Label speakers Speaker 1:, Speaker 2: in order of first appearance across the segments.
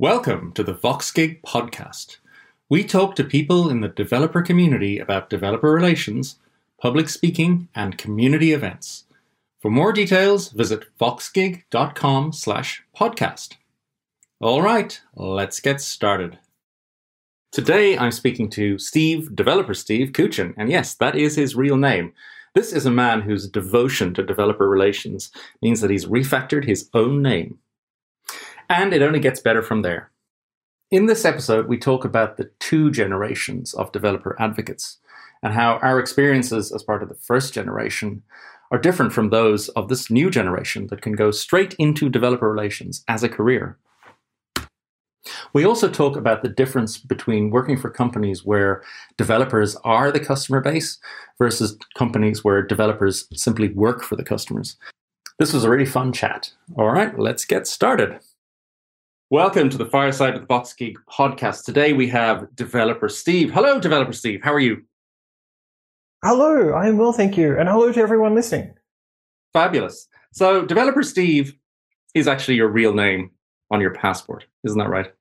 Speaker 1: Welcome to the VoxGig podcast. We talk to people in the developer community about developer relations, public speaking, and community events. For more details, visit voxgig.com slash podcast. All right, let's get started. Today I'm speaking to Steve, developer Steve Coochin, and yes, that is his real name. This is a man whose devotion to developer relations means that he's refactored his own name and it only gets better from there. In this episode, we talk about the two generations of developer advocates and how our experiences as part of the first generation are different from those of this new generation that can go straight into developer relations as a career. We also talk about the difference between working for companies where developers are the customer base versus companies where developers simply work for the customers. This was a really fun chat. All right, let's get started. Welcome to the Fireside of with VoxGig podcast. Today we have developer Steve. Hello, developer Steve. How are you?
Speaker 2: Hello, I am well, thank you. And hello to everyone listening.
Speaker 1: Fabulous. So, developer Steve is actually your real name on your passport, isn't that right?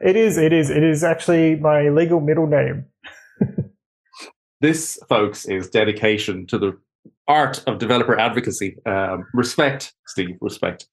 Speaker 2: It is, it is. It is actually my legal middle name.
Speaker 1: this, folks, is dedication to the art of developer advocacy. Um, respect, Steve, respect.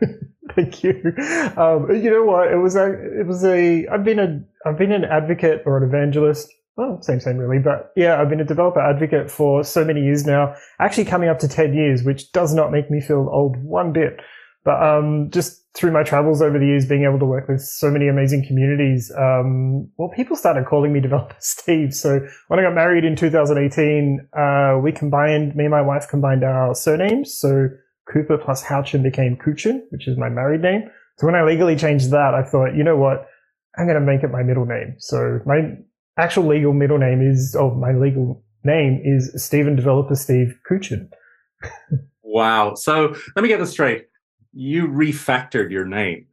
Speaker 2: Thank you. Um, you know what? It was a. It was a. I've been a. I've been an advocate or an evangelist. Well, same, same, really. But yeah, I've been a developer advocate for so many years now. Actually, coming up to ten years, which does not make me feel old one bit. But um, just through my travels over the years, being able to work with so many amazing communities, um, well, people started calling me Developer Steve. So when I got married in 2018, uh, we combined, me and my wife combined our surnames. So Cooper plus Houchin became Coochin, which is my married name. So when I legally changed that, I thought, you know what? I'm going to make it my middle name. So my actual legal middle name is, oh, my legal name is Stephen Developer Steve Coochin.
Speaker 1: wow. So let me get this straight. You refactored your name.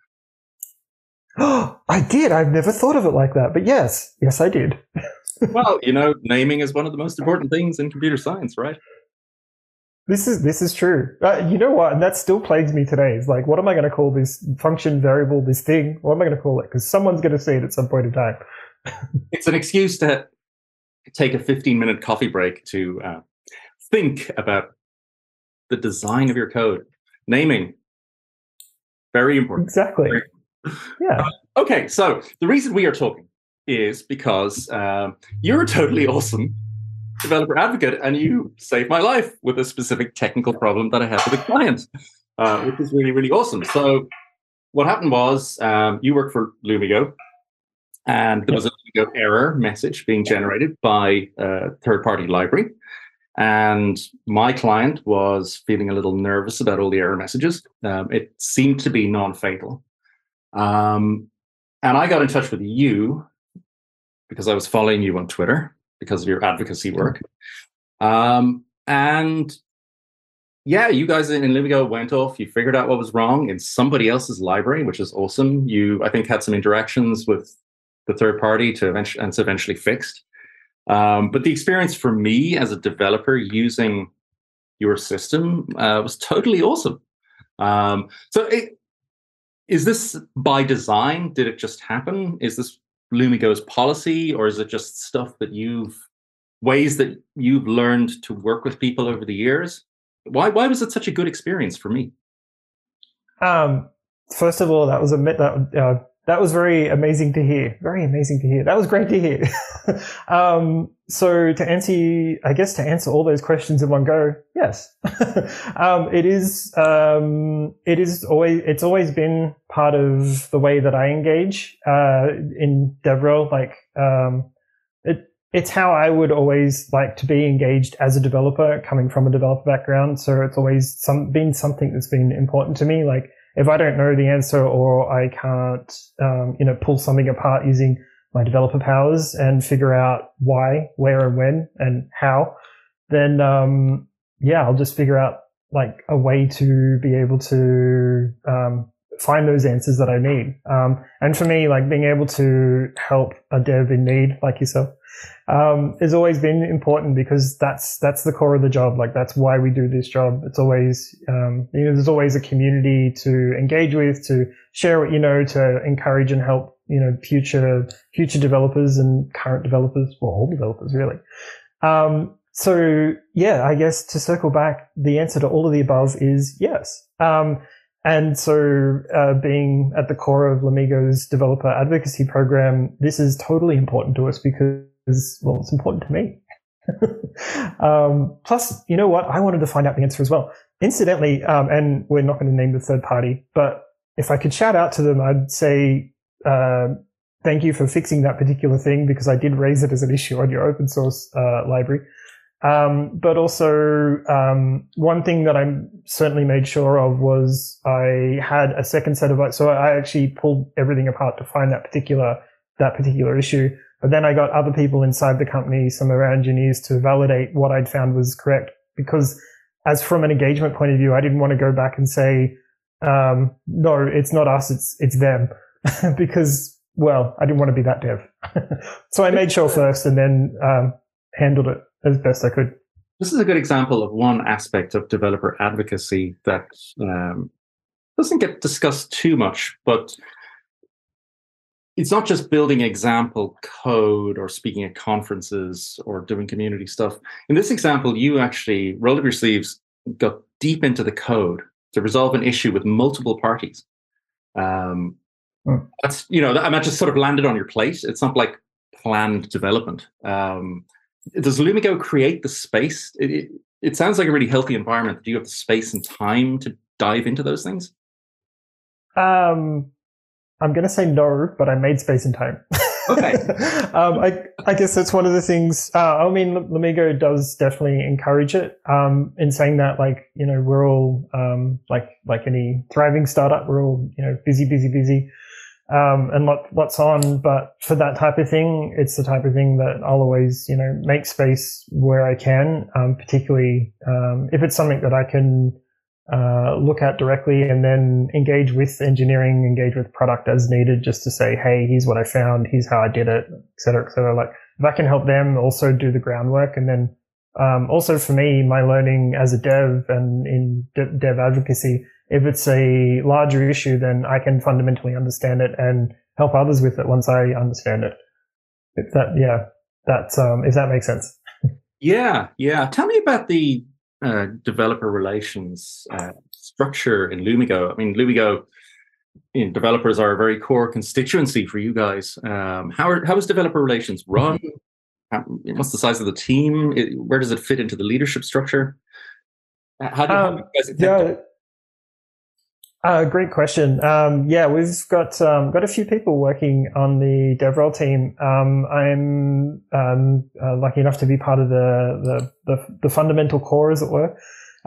Speaker 2: Oh, I did. I've never thought of it like that. But yes, yes, I did.
Speaker 1: well, you know, naming is one of the most important things in computer science, right?
Speaker 2: This is this is true. Uh, you know what? And that still plagues me today. It's like, what am I going to call this function variable, this thing? What am I going to call it? Because someone's going to see it at some point in time.
Speaker 1: it's an excuse to take a 15 minute coffee break to uh, think about the design of your code. Naming, very important.
Speaker 2: Exactly. Very yeah.
Speaker 1: Uh, okay, so the reason we are talking is because uh, you're totally awesome developer advocate, and you saved my life with a specific technical problem that I had with a client, uh, which is really, really awesome. So, what happened was um, you work for Lumigo, and there was a Lumigo error message being generated by a third party library. And my client was feeling a little nervous about all the error messages. Um, it seemed to be non fatal. Um, and I got in touch with you because I was following you on Twitter because of your advocacy work. Um, and yeah, you guys in Lumigo went off. You figured out what was wrong in somebody else's library, which is awesome. You, I think, had some interactions with the third party to eventually and it's eventually fixed. Um, but the experience for me as a developer using your system uh, was totally awesome. Um, so, it, is this by design? Did it just happen? Is this Lumigo's policy, or is it just stuff that you've ways that you've learned to work with people over the years? Why why was it such a good experience for me?
Speaker 2: Um, first of all, that was a that uh, that was very amazing to hear. Very amazing to hear. That was great to hear. um, so to answer, I guess to answer all those questions in one go, yes, um, it is. Um, it is always. It's always been part of the way that I engage uh, in DevRel. Like um, it, it's how I would always like to be engaged as a developer, coming from a developer background. So it's always some been something that's been important to me. Like if I don't know the answer or I can't, um, you know, pull something apart using my developer powers and figure out why, where, and when, and how, then um, yeah, I'll just figure out like a way to be able to um, find those answers that I need. Um, and for me, like being able to help a dev in need like yourself, um, has always been important because that's that's the core of the job. Like that's why we do this job. It's always um, you know there's always a community to engage with, to share what you know, to encourage and help you know future future developers and current developers, well all developers really. Um, so yeah, I guess to circle back, the answer to all of the above is yes. Um, and so, uh, being at the core of Lumigo's developer advocacy program, this is totally important to us because, well, it's important to me. um, plus, you know what? I wanted to find out the answer as well. Incidentally, um, and we're not going to name the third party, but if I could shout out to them, I'd say, uh, thank you for fixing that particular thing because I did raise it as an issue on your open source uh, library. Um, but also, um, one thing that I certainly made sure of was I had a second set of, so I actually pulled everything apart to find that particular, that particular issue. But then I got other people inside the company, some of our engineers to validate what I'd found was correct. Because as from an engagement point of view, I didn't want to go back and say, um, no, it's not us, it's, it's them. because, well, I didn't want to be that dev. so I made sure first and then, um, handled it as best I could.
Speaker 1: This is a good example of one aspect of developer advocacy that um, doesn't get discussed too much, but it's not just building example code or speaking at conferences or doing community stuff. In this example, you actually rolled up your sleeves, got deep into the code to resolve an issue with multiple parties. Um, hmm. That's you know, that, I mean, just sort of landed on your plate. It's not like planned development. Um, does Lumigo create the space? It, it, it, sounds like a really healthy environment. Do you have the space and time to dive into those things?
Speaker 2: Um, I'm going to say no, but I made space and time. Okay. um, I, I guess that's one of the things. Uh, I mean, Lumigo does definitely encourage it. Um, in saying that, like you know, we're all um, like like any thriving startup, we're all you know busy, busy, busy um, and lot, lots on. But for that type of thing, it's the type of thing that I'll always, you know, make space where I can, um, particularly um, if it's something that I can uh, look at directly and then engage with engineering, engage with product as needed, just to say, hey, here's what I found, here's how I did it, et cetera, et cetera. Like if I can help them also do the groundwork and then um, also for me, my learning as a dev and in dev advocacy if it's a larger issue, then I can fundamentally understand it and help others with it once I understand it. If that, yeah, that's um, if that makes sense.
Speaker 1: Yeah, yeah. Tell me about the uh, developer relations uh, structure in Lumigo. I mean, Lumigo you know, developers are a very core constituency for you guys. Um, how are, how is developer relations run? How, what's the size of the team? It, where does it fit into the leadership structure? How do, um, how do you guys yeah,
Speaker 2: uh, great question. Um, yeah, we've got um, got a few people working on the DevRel team. Um, I'm um, uh, lucky enough to be part of the the, the, the fundamental core, as it were.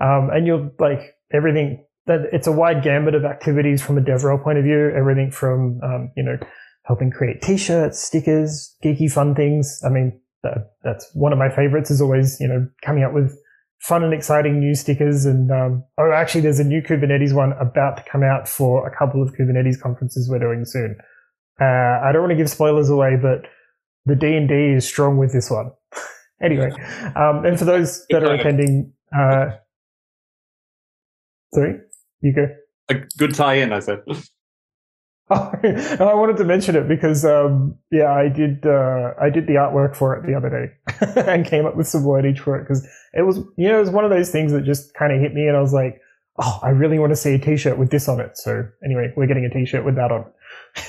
Speaker 2: Um, and you're like everything that it's a wide gambit of activities from a DevRel point of view. Everything from um, you know helping create T-shirts, stickers, geeky fun things. I mean, that, that's one of my favorites. Is always you know coming up with fun and exciting new stickers. And um, oh, actually, there's a new Kubernetes one about to come out for a couple of Kubernetes conferences we're doing soon. Uh, I don't want to give spoilers away, but the D and D is strong with this one. anyway, um, and for those that are attending, uh, sorry, you go.
Speaker 1: A good tie-in, I said.
Speaker 2: Oh, I wanted to mention it because, um, yeah, I did. Uh, I did the artwork for it the other day, and came up with some wordage for it because it was, you know, it was one of those things that just kind of hit me, and I was like, "Oh, I really want to see a T-shirt with this on it." So anyway, we're getting a T-shirt with that on.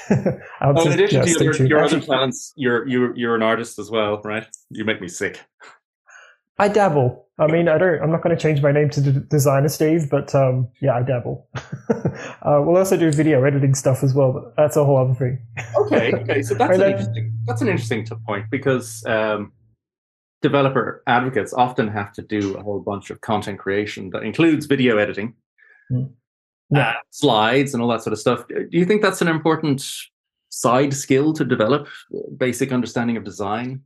Speaker 1: oh, in addition yeah, to your, your other talents, you're you're you're an artist as well, right? You make me sick.
Speaker 2: I dabble. I mean, I don't. I'm not going to change my name to D- Designer Steve, but um, yeah, I dabble. Uh, we'll also do video editing stuff as well, but that's a whole other thing.
Speaker 1: okay, okay. So that's an interesting. That's an interesting point because um, developer advocates often have to do a whole bunch of content creation that includes video editing, mm. yeah. uh, slides, and all that sort of stuff. Do you think that's an important side skill to develop? Basic understanding of design.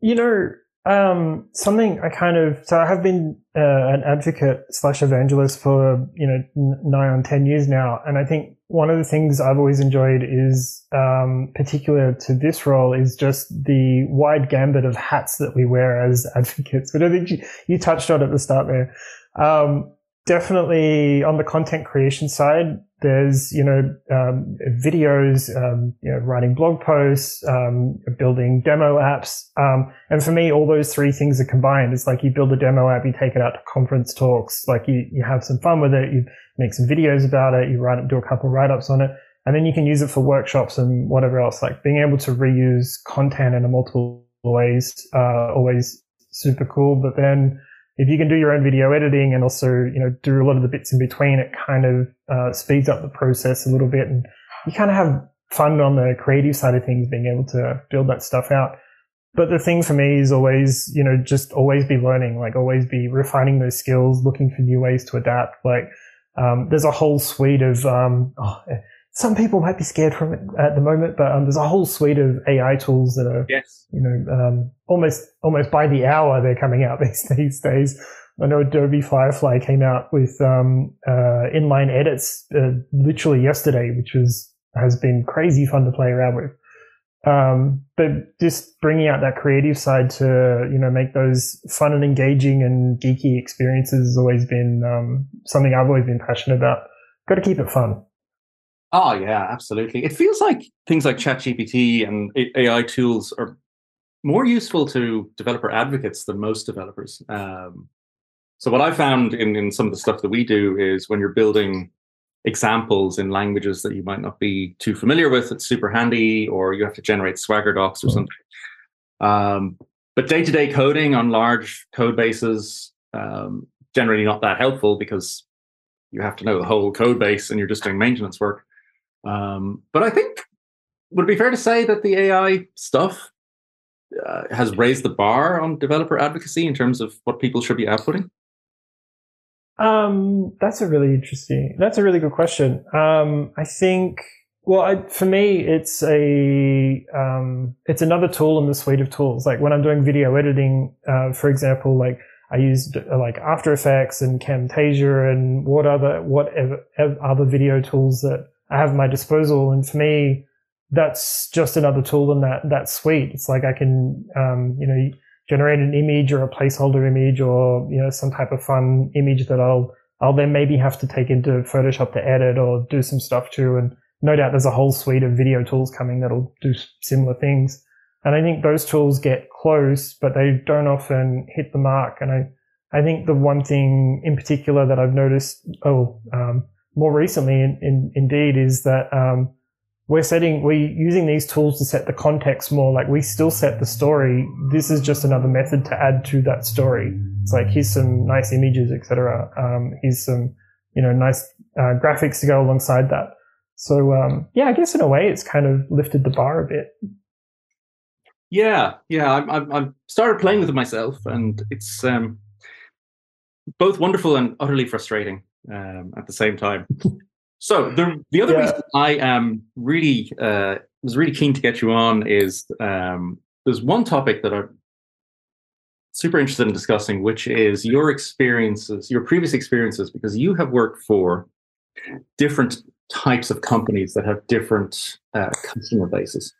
Speaker 2: You know, Um, something I kind of so I have been uh, an advocate slash evangelist for you know nine on ten years now, and I think one of the things I've always enjoyed is um, particular to this role is just the wide gambit of hats that we wear as advocates. But I think you, you touched on at the start there. Um, definitely on the content creation side, there's you know um, videos, um, you know, writing blog posts, um, building demo apps, um, and for me, all those three things are combined. It's like you build a demo app, you take it out to conference talks, like you you have some fun with it, you make some videos about it, you write do a couple write ups on it, and then you can use it for workshops and whatever else. Like being able to reuse content in a multiple ways, uh, always super cool. But then if you can do your own video editing and also, you know, do a lot of the bits in between, it kind of uh, speeds up the process a little bit and you kind of have fun on the creative side of things, being able to build that stuff out. But the thing for me is always, you know, just always be learning, like always be refining those skills, looking for new ways to adapt. Like, um, there's a whole suite of, um, oh, some people might be scared from it at the moment, but um, there's a whole suite of AI tools that are,
Speaker 1: yes.
Speaker 2: you know, um, almost almost by the hour they're coming out these, these days. I know Adobe Firefly came out with um, uh, inline edits uh, literally yesterday, which was has been crazy fun to play around with. Um, but just bringing out that creative side to you know make those fun and engaging and geeky experiences has always been um, something I've always been passionate about. Got to keep it fun.
Speaker 1: Oh yeah, absolutely. It feels like things like ChatGPT and AI tools are more useful to developer advocates than most developers. Um, so what I found in, in some of the stuff that we do is when you're building examples in languages that you might not be too familiar with, it's super handy, or you have to generate Swagger docs or something. Um, but day-to-day coding on large code bases um, generally not that helpful because you have to know the whole code base and you're just doing maintenance work. Um, but I think would it be fair to say that the AI stuff uh, has raised the bar on developer advocacy in terms of what people should be outputting?
Speaker 2: Um, that's a really interesting. That's a really good question. Um, I think. Well, I, for me, it's a um, it's another tool in the suite of tools. Like when I'm doing video editing, uh, for example, like I used uh, like After Effects and Camtasia and what other whatever other video tools that I have my disposal. And for me, that's just another tool in that, that suite. It's like I can, um, you know, generate an image or a placeholder image or, you know, some type of fun image that I'll, I'll then maybe have to take into Photoshop to edit or do some stuff to. And no doubt there's a whole suite of video tools coming that'll do similar things. And I think those tools get close, but they don't often hit the mark. And I, I think the one thing in particular that I've noticed, oh, um, more recently, in, in, indeed, is that um, we're setting we're using these tools to set the context more. Like we still set the story. This is just another method to add to that story. It's like here's some nice images, etc. Um, here's some you know nice uh, graphics to go alongside that. So um, yeah, I guess in a way, it's kind of lifted the bar a bit.
Speaker 1: Yeah, yeah, I've, I've started playing with it myself, and it's um, both wonderful and utterly frustrating um, at the same time. So the the other yeah. reason I am really uh, was really keen to get you on is um, there's one topic that I'm super interested in discussing, which is your experiences, your previous experiences, because you have worked for different types of companies that have different uh, customer bases.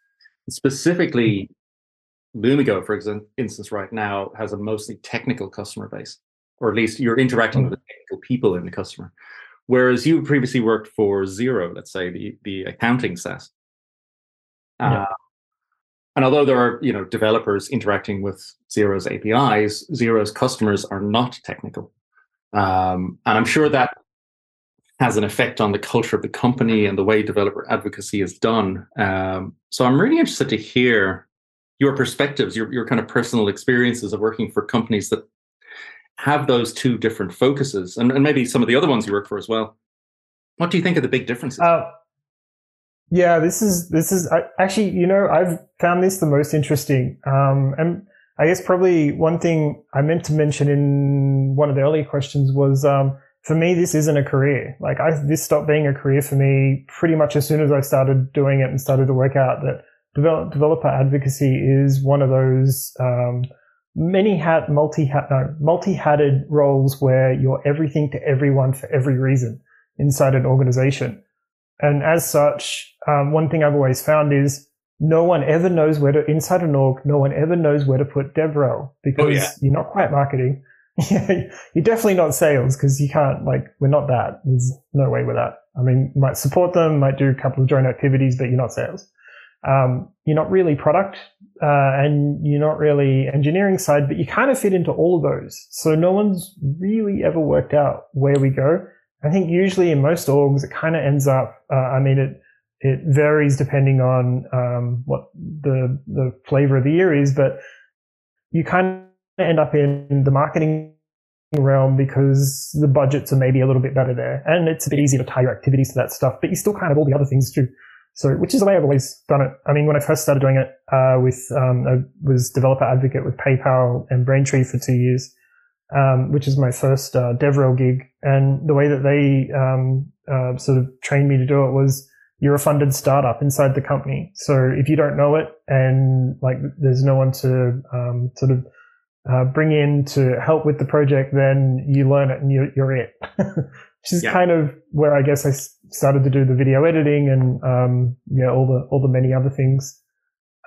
Speaker 1: Specifically, Lumigo, for instance, right now has a mostly technical customer base or at least you're interacting mm-hmm. with the technical people in the customer. Whereas you previously worked for Xero, let's say the the accounting SaaS. Yeah. Uh, and although there are you know developers interacting with Xero's APIs, Xero's customers are not technical, um, and I'm sure that has an effect on the culture of the company and the way developer advocacy is done. Um, so I'm really interested to hear your perspectives, your your kind of personal experiences of working for companies that have those two different focuses and, and maybe some of the other ones you work for as well. What do you think are the big differences? Uh,
Speaker 2: yeah, this is this is I, actually you know I've found this the most interesting, um, and I guess probably one thing I meant to mention in one of the earlier questions was um, for me this isn't a career. Like I this stopped being a career for me pretty much as soon as I started doing it and started to work out that develop, developer advocacy is one of those um, many hat, multi hat, no, multi hatted roles where you're everything to everyone for every reason inside an organization. And as such, um, one thing I've always found is no one ever knows where to, inside an org, no one ever knows where to put DevRel because oh, yeah. you're not quite marketing. you're definitely not sales because you can't, like, we're not that. There's no way with that. I mean, you might support them, might do a couple of joint activities, but you're not sales. Um, you're not really product, uh, and you're not really engineering side, but you kind of fit into all of those. So no one's really ever worked out where we go. I think usually in most orgs, it kind of ends up, uh, I mean, it, it varies depending on um, what the the flavor of the year is, but you kind of end up in the marketing realm because the budgets are maybe a little bit better there, and it's a bit easier to tie your activities to that stuff. But you still kind of all the other things too. So, which is the way I've always done it. I mean, when I first started doing it, uh, with um, I was developer advocate with PayPal and Braintree for two years, um, which is my first uh, DevRel gig. And the way that they um, uh, sort of trained me to do it was you're a funded startup inside the company. So if you don't know it and like there's no one to um, sort of uh, bring in to help with the project, then you learn it and you're, you're it. Which is yeah. kind of where I guess I started to do the video editing and um, yeah, all the all the many other things.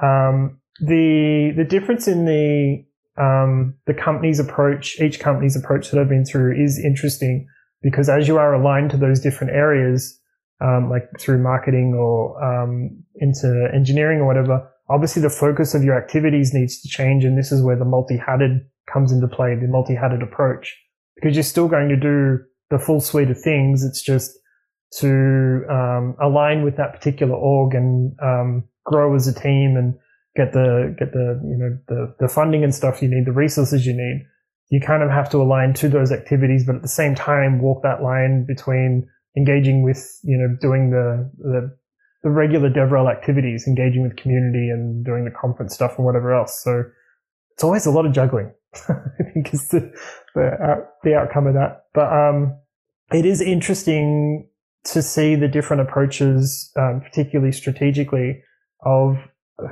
Speaker 2: Um, the the difference in the um, the company's approach, each company's approach that I've been through is interesting because as you are aligned to those different areas, um, like through marketing or um, into engineering or whatever, obviously the focus of your activities needs to change. And this is where the multi-hatted comes into play, the multi-hatted approach, because you're still going to do the full suite of things. It's just to um, align with that particular org and um, grow as a team and get the get the you know the the funding and stuff you need, the resources you need. You kind of have to align to those activities, but at the same time walk that line between engaging with, you know, doing the, the, the regular DevRel activities, engaging with community and doing the conference stuff and whatever else. So it's always a lot of juggling. I think is the, the, uh, the outcome of that. But, um, it is interesting to see the different approaches, um, particularly strategically of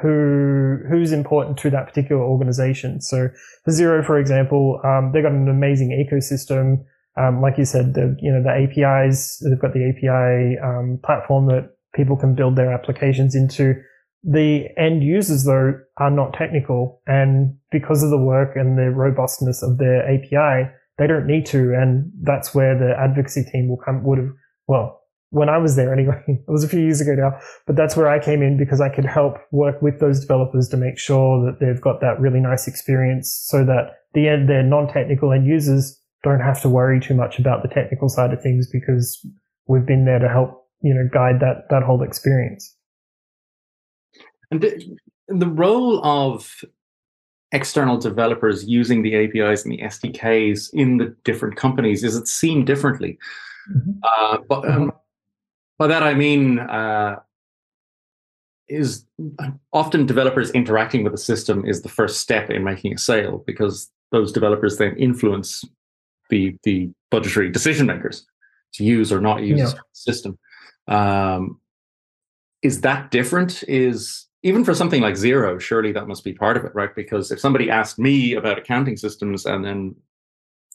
Speaker 2: who who's important to that particular organization. So for Xero, for example, um, they've got an amazing ecosystem. Um, like you said, the you know the APIs they've got the API um, platform that people can build their applications into. The end users though are not technical, and because of the work and the robustness of their API, they don't need to, and that's where the advocacy team will come. Would have well when I was there anyway. It was a few years ago now, but that's where I came in because I could help work with those developers to make sure that they've got that really nice experience so that the end, their non-technical end users don't have to worry too much about the technical side of things because we've been there to help, you know, guide that, that whole experience.
Speaker 1: And the, the role of external developers using the APIs and the SDKs in the different companies is it seen differently. Mm-hmm. Uh, but um, mm-hmm. by that I mean uh, is often developers interacting with the system is the first step in making a sale because those developers then influence the the budgetary decision makers to use or not use yeah. the system. Um, is that different? Is even for something like Xero, surely that must be part of it, right? Because if somebody asked me about accounting systems and then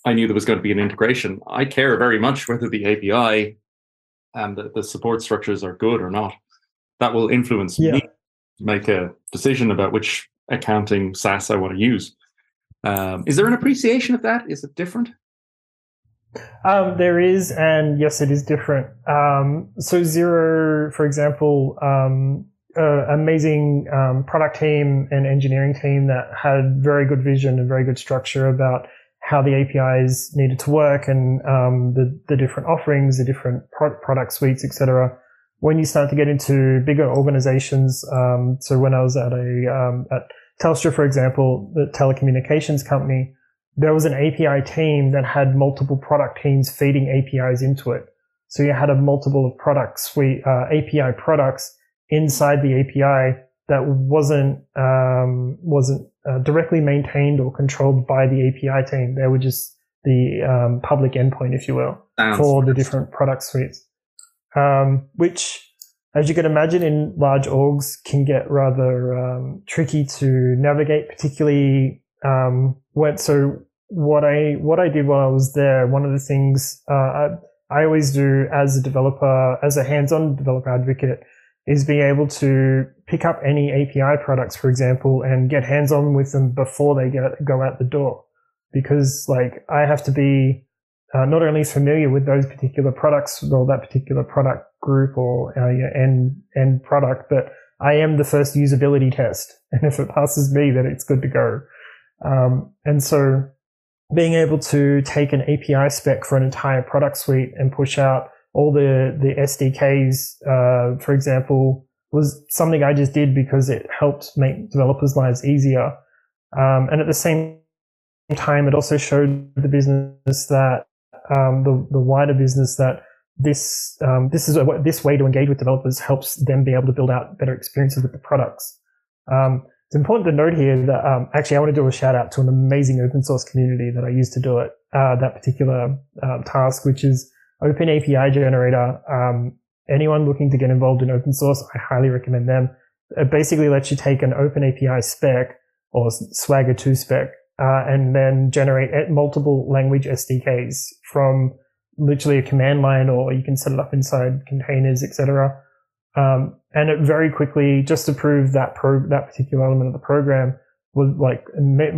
Speaker 1: I knew there was going to be an integration, I care very much whether the API and the, the support structures are good or not. That will influence yeah. me to make a decision about which accounting SaaS I want to use. Um, is there an appreciation of that? Is it different?
Speaker 2: Um, there is, and yes, it is different. Um, so Xero, for example, um, uh, amazing um, product team and engineering team that had very good vision and very good structure about how the APIs needed to work and um, the the different offerings, the different pro- product suites, etc. When you start to get into bigger organizations, um, so when I was at a at Telstra, for example, the telecommunications company there was an API team that had multiple product teams feeding APIs into it. So you had a multiple of product suite, uh, API products inside the API that wasn't, um, wasn't uh, directly maintained or controlled by the API team. They were just the um, public endpoint, if you will, Sounds for the different product suites. Um, which, as you can imagine, in large orgs can get rather um, tricky to navigate, particularly um, went so what I what I did while I was there. One of the things uh, I, I always do as a developer, as a hands-on developer advocate, is being able to pick up any API products, for example, and get hands-on with them before they get go out the door. Because like I have to be uh, not only familiar with those particular products or that particular product group or uh, end end product, but I am the first usability test, and if it passes me, then it's good to go. Um, and so, being able to take an API spec for an entire product suite and push out all the the SDKs, uh, for example, was something I just did because it helped make developers' lives easier. Um, and at the same time, it also showed the business that um, the the wider business that this um, this is a, this way to engage with developers helps them be able to build out better experiences with the products. Um, it's important to note here that um, actually I want to do a shout out to an amazing open source community that I used to do it uh, that particular uh, task, which is Open API Generator. Um, anyone looking to get involved in open source, I highly recommend them. It basically lets you take an Open API spec or Swagger 2 spec uh, and then generate multiple language SDKs from literally a command line, or you can set it up inside containers, etc. Um, and it very quickly, just to prove that pro- that particular element of the program was like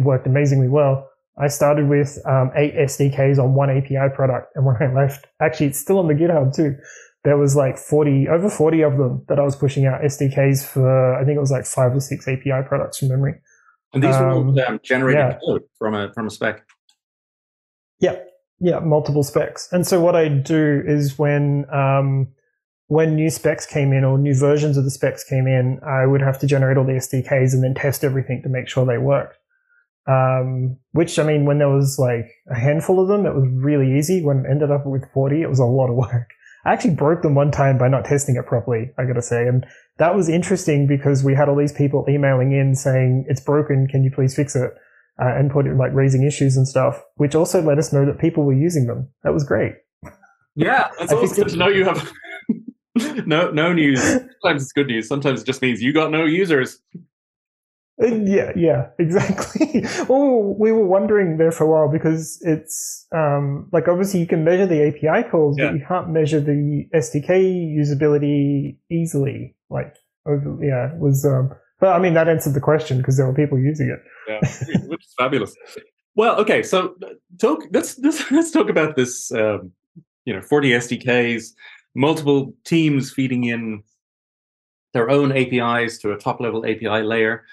Speaker 2: worked amazingly well. I started with um, eight SDKs on one API product, and when I left, actually, it's still on the GitHub too. There was like 40, over 40 of them that I was pushing out SDKs for. I think it was like five or six API products from memory.
Speaker 1: And these were all um, generated yeah. code from a from a spec.
Speaker 2: Yeah, yeah, multiple specs. And so what I do is when um, when new specs came in or new versions of the specs came in, I would have to generate all the SDKs and then test everything to make sure they worked. Um, which I mean, when there was like a handful of them, it was really easy. When it ended up with 40, it was a lot of work. I actually broke them one time by not testing it properly, I gotta say. And that was interesting because we had all these people emailing in saying, it's broken, can you please fix it? uh, and put it like raising issues and stuff, which also let us know that people were using them. That was great.
Speaker 1: Yeah, it's always good to know you have no no news. Sometimes it's good news. Sometimes it just means you got no users.
Speaker 2: Uh, yeah, yeah, exactly. well, we were wondering there for a while because it's um, like obviously you can measure the API calls, yeah. but you can't measure the SDK usability easily. Like, over, yeah, it was. Um, but I mean, that answered the question because there were people using it.
Speaker 1: Yeah, which is fabulous. Well, okay, so talk. Let's let's, let's talk about this. Um, you know, forty SDKs, multiple teams feeding in their own APIs to a top level API layer.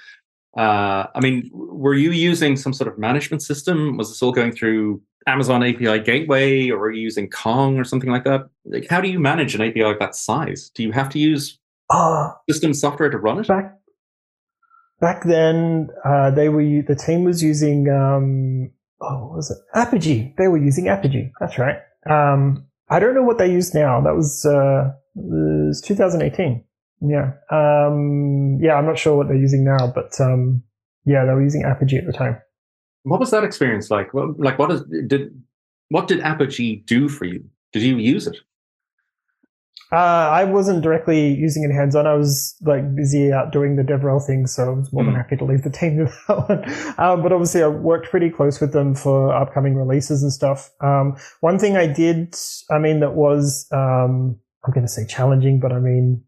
Speaker 1: Uh, I mean, were you using some sort of management system? Was this all going through Amazon API Gateway, or are you using Kong or something like that? Like, how do you manage an API of that size? Do you have to use uh, system software to run it?
Speaker 2: Back back then uh, they were the team was using um, oh was it Apigee? They were using Apigee. That's right. Um, I don't know what they use now. That was uh, was 2018. Yeah. Um, yeah, I'm not sure what they're using now, but um, yeah, they were using Apigee at the time.
Speaker 1: What was that experience like? Well, like, what is, did what did Apigee do for you? Did you use it?
Speaker 2: Uh, I wasn't directly using it hands on. I was like busy out doing the DevRel thing, so I was more than hmm. happy to leave the team to that one. Um, but obviously, I worked pretty close with them for upcoming releases and stuff. Um, one thing I did, I mean, that was, um, I'm going to say challenging, but I mean,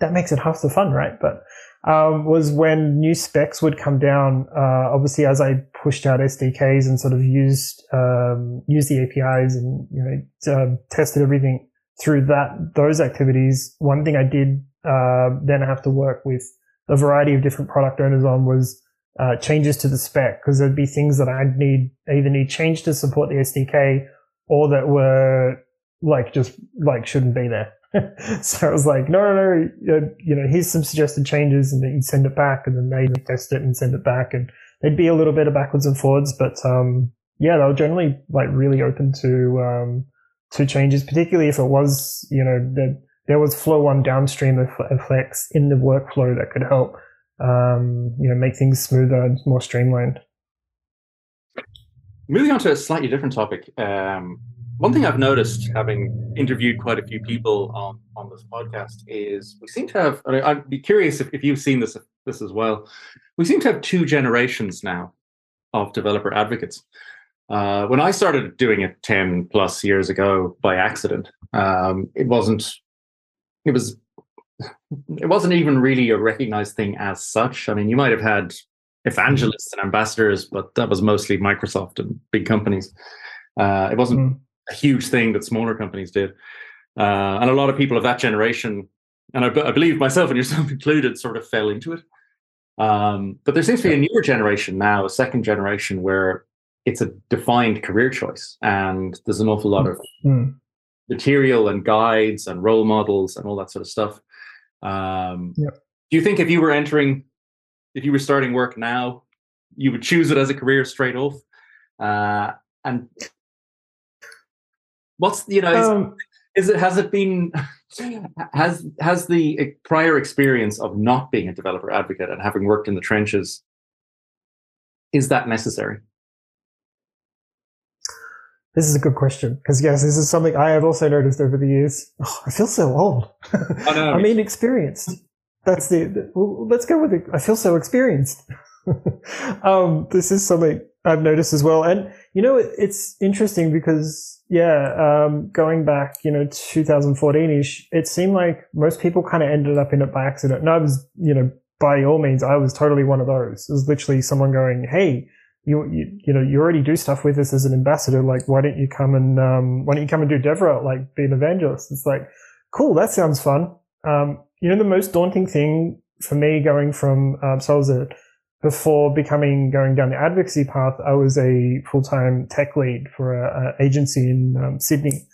Speaker 2: that makes it half the fun, right? But um, was when new specs would come down. Uh, obviously, as I pushed out SDKs and sort of used um, used the APIs and you know uh, tested everything through that those activities, one thing I did uh, then I have to work with a variety of different product owners on was uh, changes to the spec because there'd be things that I'd need either need change to support the SDK or that were like just like shouldn't be there. so I was like, no, no, no, you know, here's some suggested changes, and then you send it back, and then they test it and send it back, and they'd be a little bit of backwards and forwards, but um, yeah, they were generally like really open to um, to changes, particularly if it was, you know, that there was flow on downstream effects in the workflow that could help, um, you know, make things smoother and more streamlined.
Speaker 1: Moving on to a slightly different topic. Um, one thing I've noticed, having interviewed quite a few people on, on this podcast, is we seem to have. I'd be curious if, if you've seen this this as well. We seem to have two generations now of developer advocates. Uh, when I started doing it 10 plus years ago by accident, um, it wasn't, it was, it wasn't even really a recognized thing as such. I mean, you might have had evangelists and ambassadors, but that was mostly Microsoft and big companies. Uh, it wasn't mm. A huge thing that smaller companies did. Uh, and a lot of people of that generation, and I, b- I believe myself and yourself included, sort of fell into it. Um, but there seems to be a newer generation now, a second generation, where it's a defined career choice, and there's an awful lot of mm. material and guides and role models and all that sort of stuff. Um, Do you think if you were entering, if you were starting work now, you would choose it as a career straight off? Uh, and what's you know, um, is, is it has it been has has the prior experience of not being a developer advocate and having worked in the trenches is that necessary?
Speaker 2: This is a good question because yes, this is something I have also noticed over the years. Oh, I feel so old. I, know, mean, experienced. That's the. the well, let's go with it. I feel so experienced. um, this is something I've noticed as well, and you know, it's interesting because yeah, um, going back, you know, 2014ish, it seemed like most people kind of ended up in it by accident. And I was, you know, by all means, I was totally one of those. It was literally someone going, "Hey, you, you, you know, you already do stuff with us as an ambassador. Like, why don't you come and, um, why don't you come and do DevRel, like be an evangelist? It's like, cool. That sounds fun. Um, you know, the most daunting thing for me going from, um, so I was a, before becoming, going down the advocacy path, I was a full-time tech lead for an agency in um, Sydney.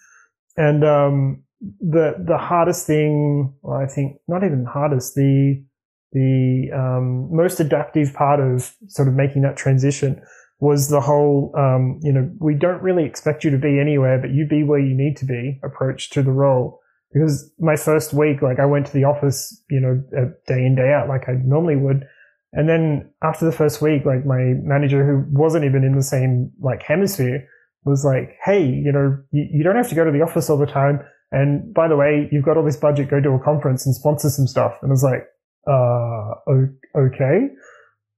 Speaker 2: And, um, the, the hardest thing, well, I think not even hardest, the, the um, most adaptive part of sort of making that transition was the whole, um, you know, we don't really expect you to be anywhere, but you be where you need to be approach to the role. Because my first week, like I went to the office, you know, day in, day out, like I normally would. And then after the first week, like my manager, who wasn't even in the same like hemisphere, was like, Hey, you know, you, you don't have to go to the office all the time. And by the way, you've got all this budget, go to a conference and sponsor some stuff. And I was like, uh, okay.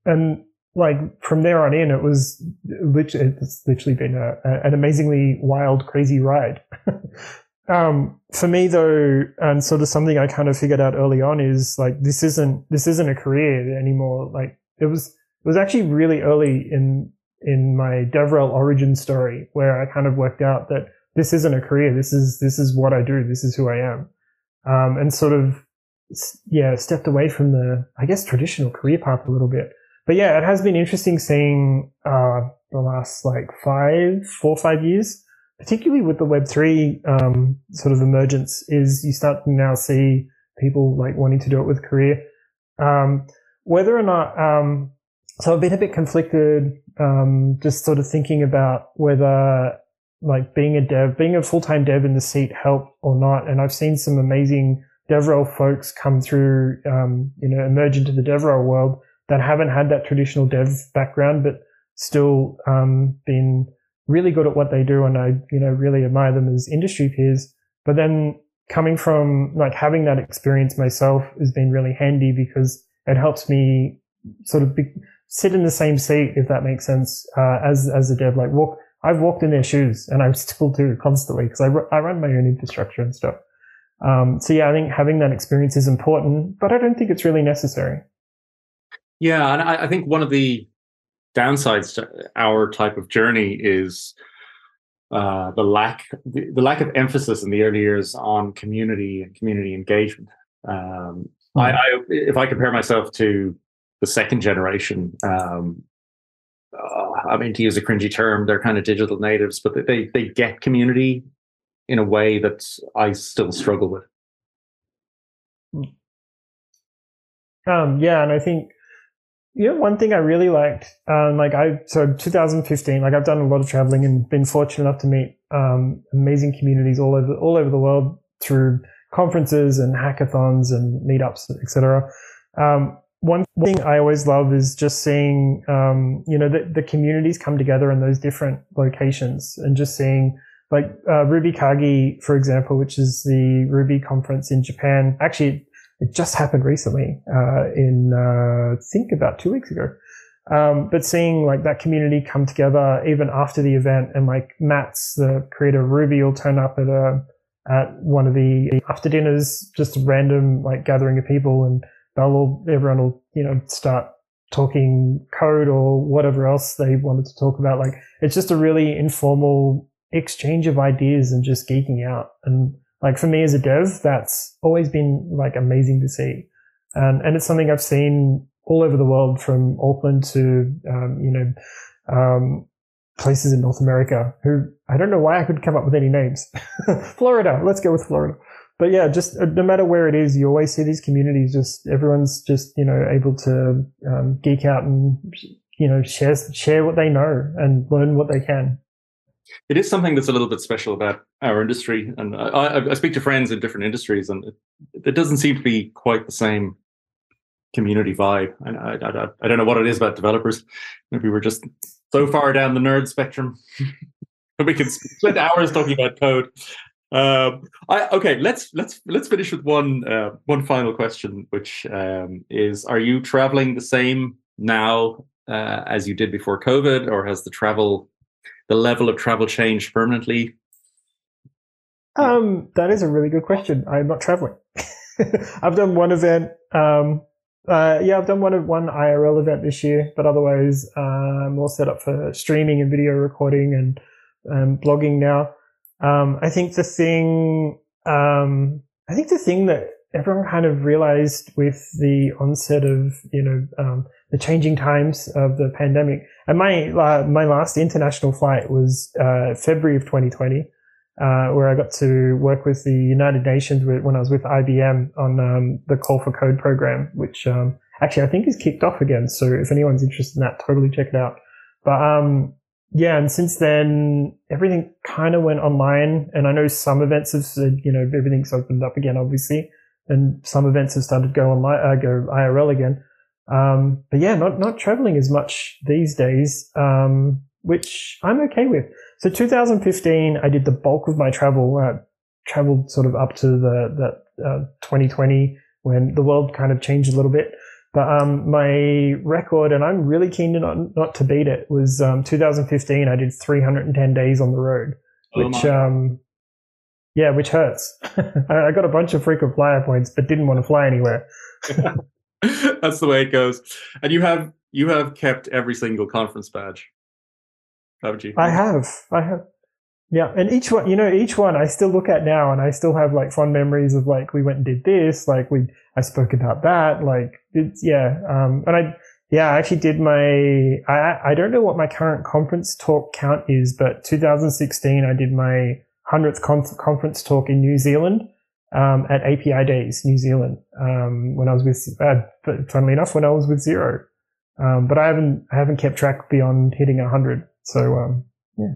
Speaker 2: And like from there on in, it was literally, it's literally been a, an amazingly wild, crazy ride. um, for me though, and sort of something I kind of figured out early on is like, this isn't, this isn't a career anymore. Like it was, it was actually really early in, in my DevRel origin story where I kind of worked out that this isn't a career. This is, this is what I do. This is who I am. Um, and sort of yeah, stepped away from the, I guess, traditional career path a little bit. But yeah, it has been interesting seeing, uh, the last like five, four, five years, particularly with the Web3, um, sort of emergence is you start to now see people like wanting to do it with career. Um, whether or not, um, so I've been a bit conflicted, um, just sort of thinking about whether like being a dev, being a full-time dev in the seat helped or not. And I've seen some amazing DevRel folks come through, um, you know, emerge into the DevRel world that haven't had that traditional dev background, but still um, been really good at what they do, and I, you know, really admire them as industry peers. But then coming from like having that experience myself has been really handy because it helps me sort of be, sit in the same seat, if that makes sense, uh, as as a dev. Like walk, I've walked in their shoes, and I still do constantly because I, I run my own infrastructure and stuff. Um, so yeah, I think having that experience is important, but I don't think it's really necessary.
Speaker 1: Yeah, and I, I think one of the downsides to our type of journey is uh, the lack the, the, lack of emphasis in the early years on community and community engagement. Um, mm-hmm. I, I, if I compare myself to the second generation, um, uh, I mean to use a cringy term, they're kind of digital natives, but they they get community in a way that I still struggle with.
Speaker 2: Um, yeah, and I think you know one thing I really liked, um, like I so 2015, like I've done a lot of traveling and been fortunate enough to meet um, amazing communities all over all over the world through conferences and hackathons and meetups, etc. Um, one thing I always love is just seeing, um, you know, the, the communities come together in those different locations and just seeing like uh, RubyKaigi, for example, which is the Ruby conference in Japan. Actually, it just happened recently uh, in uh, I think about two weeks ago. Um, but seeing like that community come together even after the event, and like Matz the creator of Ruby will turn up at a at one of the after dinners, just a random like gathering of people, and they'll all everyone will you know start talking code or whatever else they wanted to talk about. Like it's just a really informal exchange of ideas and just geeking out. And like for me as a dev, that's always been like amazing to see. And, and it's something I've seen all over the world from Auckland to, um, you know, um, places in North America who I don't know why I could come up with any names. Florida, let's go with Florida. But yeah, just uh, no matter where it is, you always see these communities. Just everyone's just you know able to um, geek out and you know share share what they know and learn what they can.
Speaker 1: It is something that's a little bit special about our industry, and I, I speak to friends in different industries, and it, doesn't seem to be quite the same community vibe. I, I, I, don't know what it is about developers. Maybe we're just so far down the nerd spectrum. That we can spend hours talking about code. Um, I, okay, let's let's let's finish with one uh, one final question, which um, is: Are you traveling the same now uh, as you did before COVID, or has the travel the level of travel changed permanently?
Speaker 2: Um, that is a really good question. I'm not traveling. I've done one event. Um, uh, yeah, I've done one one IRL event this year, but otherwise, uh, I'm all set up for streaming and video recording and um, blogging now. Um, I think the thing, um, I think the thing that everyone kind of realized with the onset of, you know, um, the changing times of the pandemic. And my, uh, my last international flight was, uh, February of 2020. Uh, where I got to work with the United Nations when I was with IBM on um, the Call for Code program, which um, actually I think is kicked off again. So if anyone's interested in that, totally check it out. But um, yeah, and since then, everything kind of went online. And I know some events have said, you know, everything's opened up again, obviously, and some events have started to go online, uh, go IRL again. Um, but yeah, not not traveling as much these days, um, which I'm okay with. So 2015, I did the bulk of my travel. Uh, traveled sort of up to the that uh, 2020 when the world kind of changed a little bit. But um, my record, and I'm really keen to not, not to beat it, was um, 2015. I did 310 days on the road, oh which, um, yeah, which hurts. I got a bunch of frequent flyer points, but didn't want to fly anywhere.
Speaker 1: That's the way it goes. And you have you have kept every single conference badge, haven't you?
Speaker 2: I have. I have. Yeah, and each one, you know, each one I still look at now, and I still have like fond memories of like we went and did this, like we I spoke about that, like it's yeah, um, and I yeah I actually did my I I don't know what my current conference talk count is, but 2016 I did my hundredth con- conference talk in New Zealand um, at API Days, New Zealand, um, when I was with uh, funnily enough when I was with Xero. um, but I haven't I haven't kept track beyond hitting hundred, so um, yeah.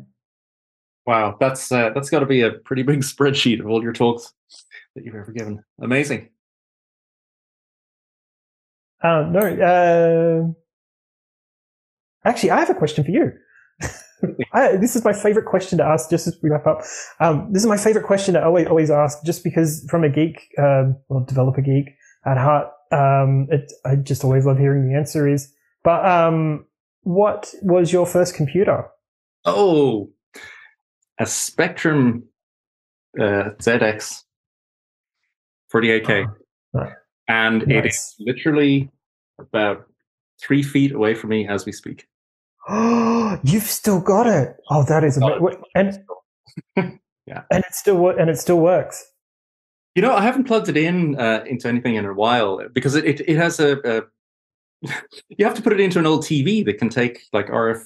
Speaker 1: Wow, that's uh, that's got to be a pretty big spreadsheet of all your talks that you've ever given. Amazing.
Speaker 2: Uh, no, uh, actually, I have a question for you. I, this is my favorite question to ask just as we wrap up. Um, this is my favorite question to always, always ask just because from a geek, uh, well, developer geek at heart, um, it, I just always love hearing the answer is, but, um, what was your first computer?
Speaker 1: Oh, a Spectrum uh, ZX 48K. Oh, And nice. it is literally about three feet away from me as we speak.
Speaker 2: Oh, you've still got it. Oh, that is amazing. And yeah, and it still and it still works.
Speaker 1: You know, I haven't plugged it in uh, into anything in a while because it, it, it has a, a you have to put it into an old TV that can take like RF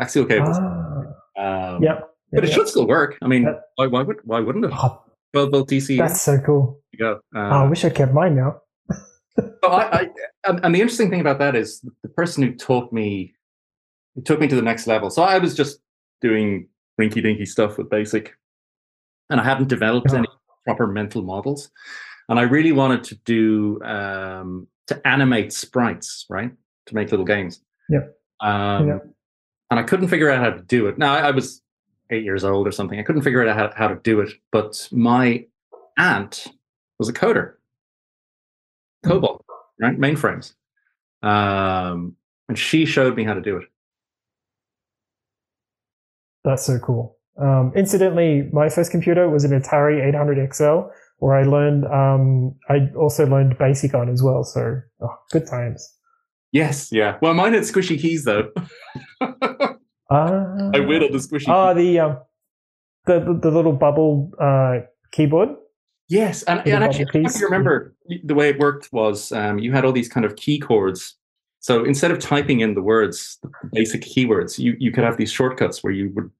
Speaker 1: axial cables.
Speaker 2: Ah. Um, yeah
Speaker 1: but it should still work. I mean, that, why, why would why wouldn't it? Oh, 12 volt DC.
Speaker 2: That's so cool.
Speaker 1: go. Uh,
Speaker 2: oh, I wish I kept mine now.
Speaker 1: oh, I, I, and the interesting thing about that is the person who taught me, who took me to the next level. So I was just doing rinky dinky stuff with BASIC, and I hadn't developed any proper mental models. And I really wanted to do um, to animate sprites, right, to make little games.
Speaker 2: Yeah.
Speaker 1: Um, yeah. And I couldn't figure out how to do it. Now I, I was eight years old or something. I couldn't figure out how, how to do it. But my aunt was a coder, COBOL, right? Mainframes. Um, and she showed me how to do it.
Speaker 2: That's so cool. Um, incidentally, my first computer was an Atari 800 XL, where I learned. Um, I also learned BASIC on as well. So oh, good times.
Speaker 1: Yes, yeah. Well, mine had squishy keys though. uh, I whittled the squishy.
Speaker 2: Oh, uh, the, um, the, the little bubble uh, keyboard.
Speaker 1: Yes, and, and actually, if you remember, the way it worked was um, you had all these kind of key chords. So instead of typing in the words, the basic keywords, you, you could have these shortcuts where you would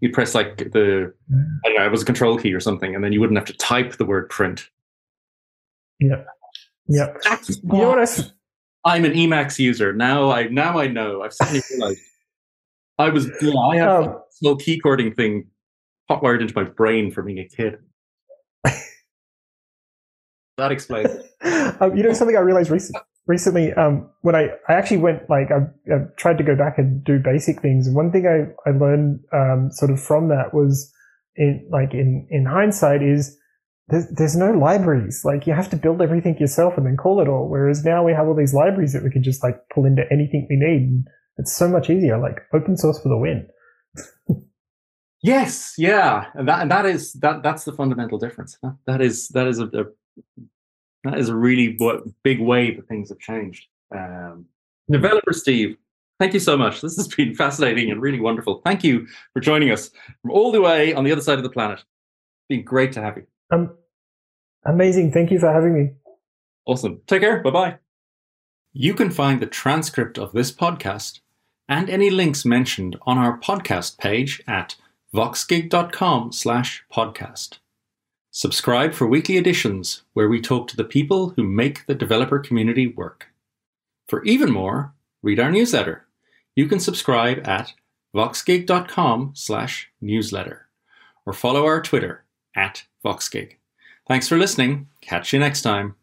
Speaker 1: you'd press like the I don't know, it was a control key or something, and then you wouldn't have to type the word print.
Speaker 2: Yeah. Yeah. you know what I,
Speaker 1: I'm an Emacs user. Now I now I know. I've suddenly realized I was you know, I have um, a little keycording thing hotwired into my brain from being a kid. that explains
Speaker 2: it. Um, you know something I realized recently recently um, when I, I actually went like I, I, tried to go back and do basic things and one thing I, I learned um, sort of from that was in like in in hindsight is there's, there's no libraries. Like you have to build everything yourself and then call it all. Whereas now we have all these libraries that we can just like pull into anything we need. And it's so much easier. Like open source for the win.
Speaker 1: yes, yeah, and that and that is that that's the fundamental difference. That, is that is a, a, that is a really big way that things have changed. Um, developer Steve, thank you so much. This has been fascinating and really wonderful. Thank you for joining us from all the way on the other side of the planet. It's been great to have you.
Speaker 2: Um, amazing. Thank you for having me.
Speaker 1: Awesome. Take care. Bye bye. You can find the transcript of this podcast and any links mentioned on our podcast page at voxgig.com slash podcast. Subscribe for weekly editions where we talk to the people who make the developer community work. For even more, read our newsletter. You can subscribe at voxgig.com slash newsletter or follow our Twitter at VoxGig. Thanks for listening. Catch you next time.